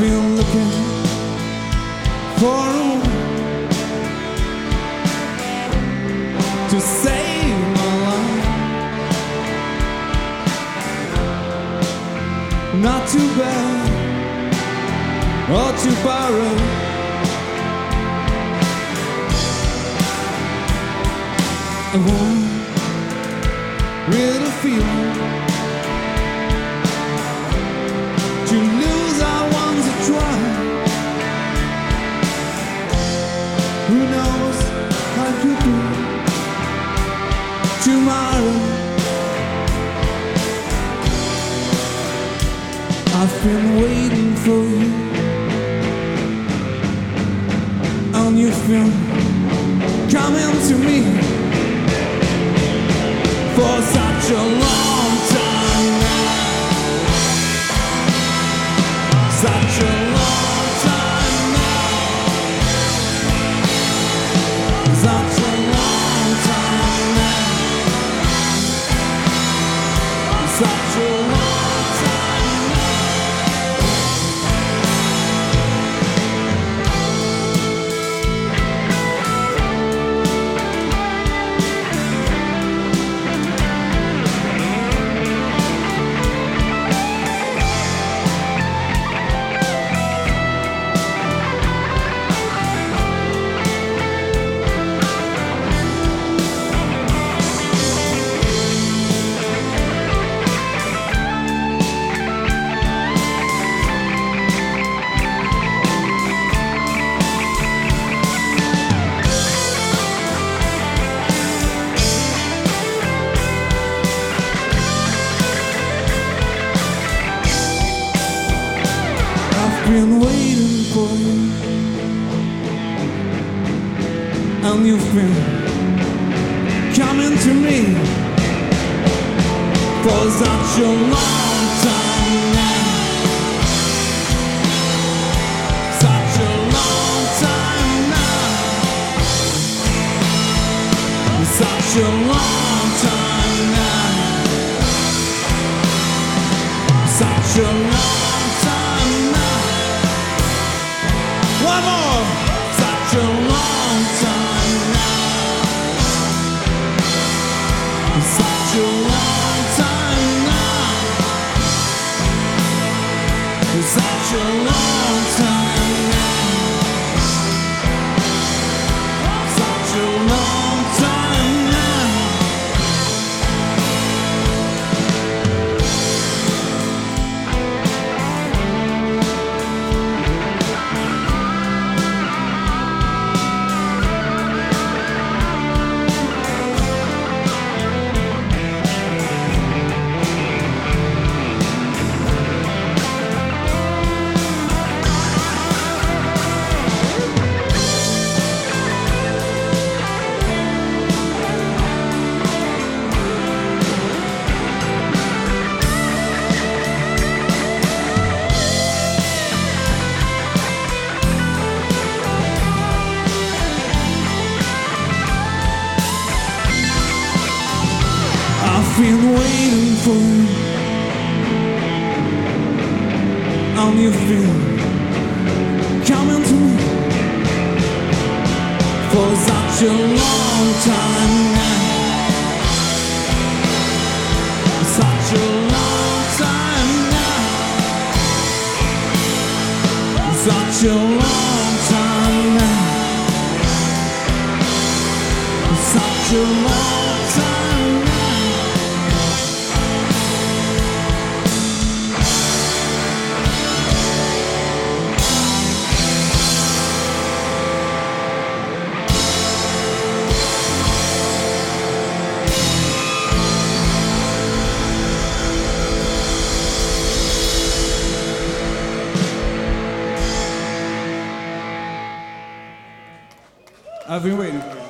been looking for a way to save my life. Not too bad or too borrow. I won't really feel. I've been waiting for you on your film coming to me for such a long time now. Such a long time now. Such a long time now. Such a been waiting for you, and you've been coming to me for such a long time now. such a long time now. Such a long time now. Such a long Such been waiting for you on your film coming to me for such a long time now. Such a long time now. Such a long time now. Such a long I've been waiting for you.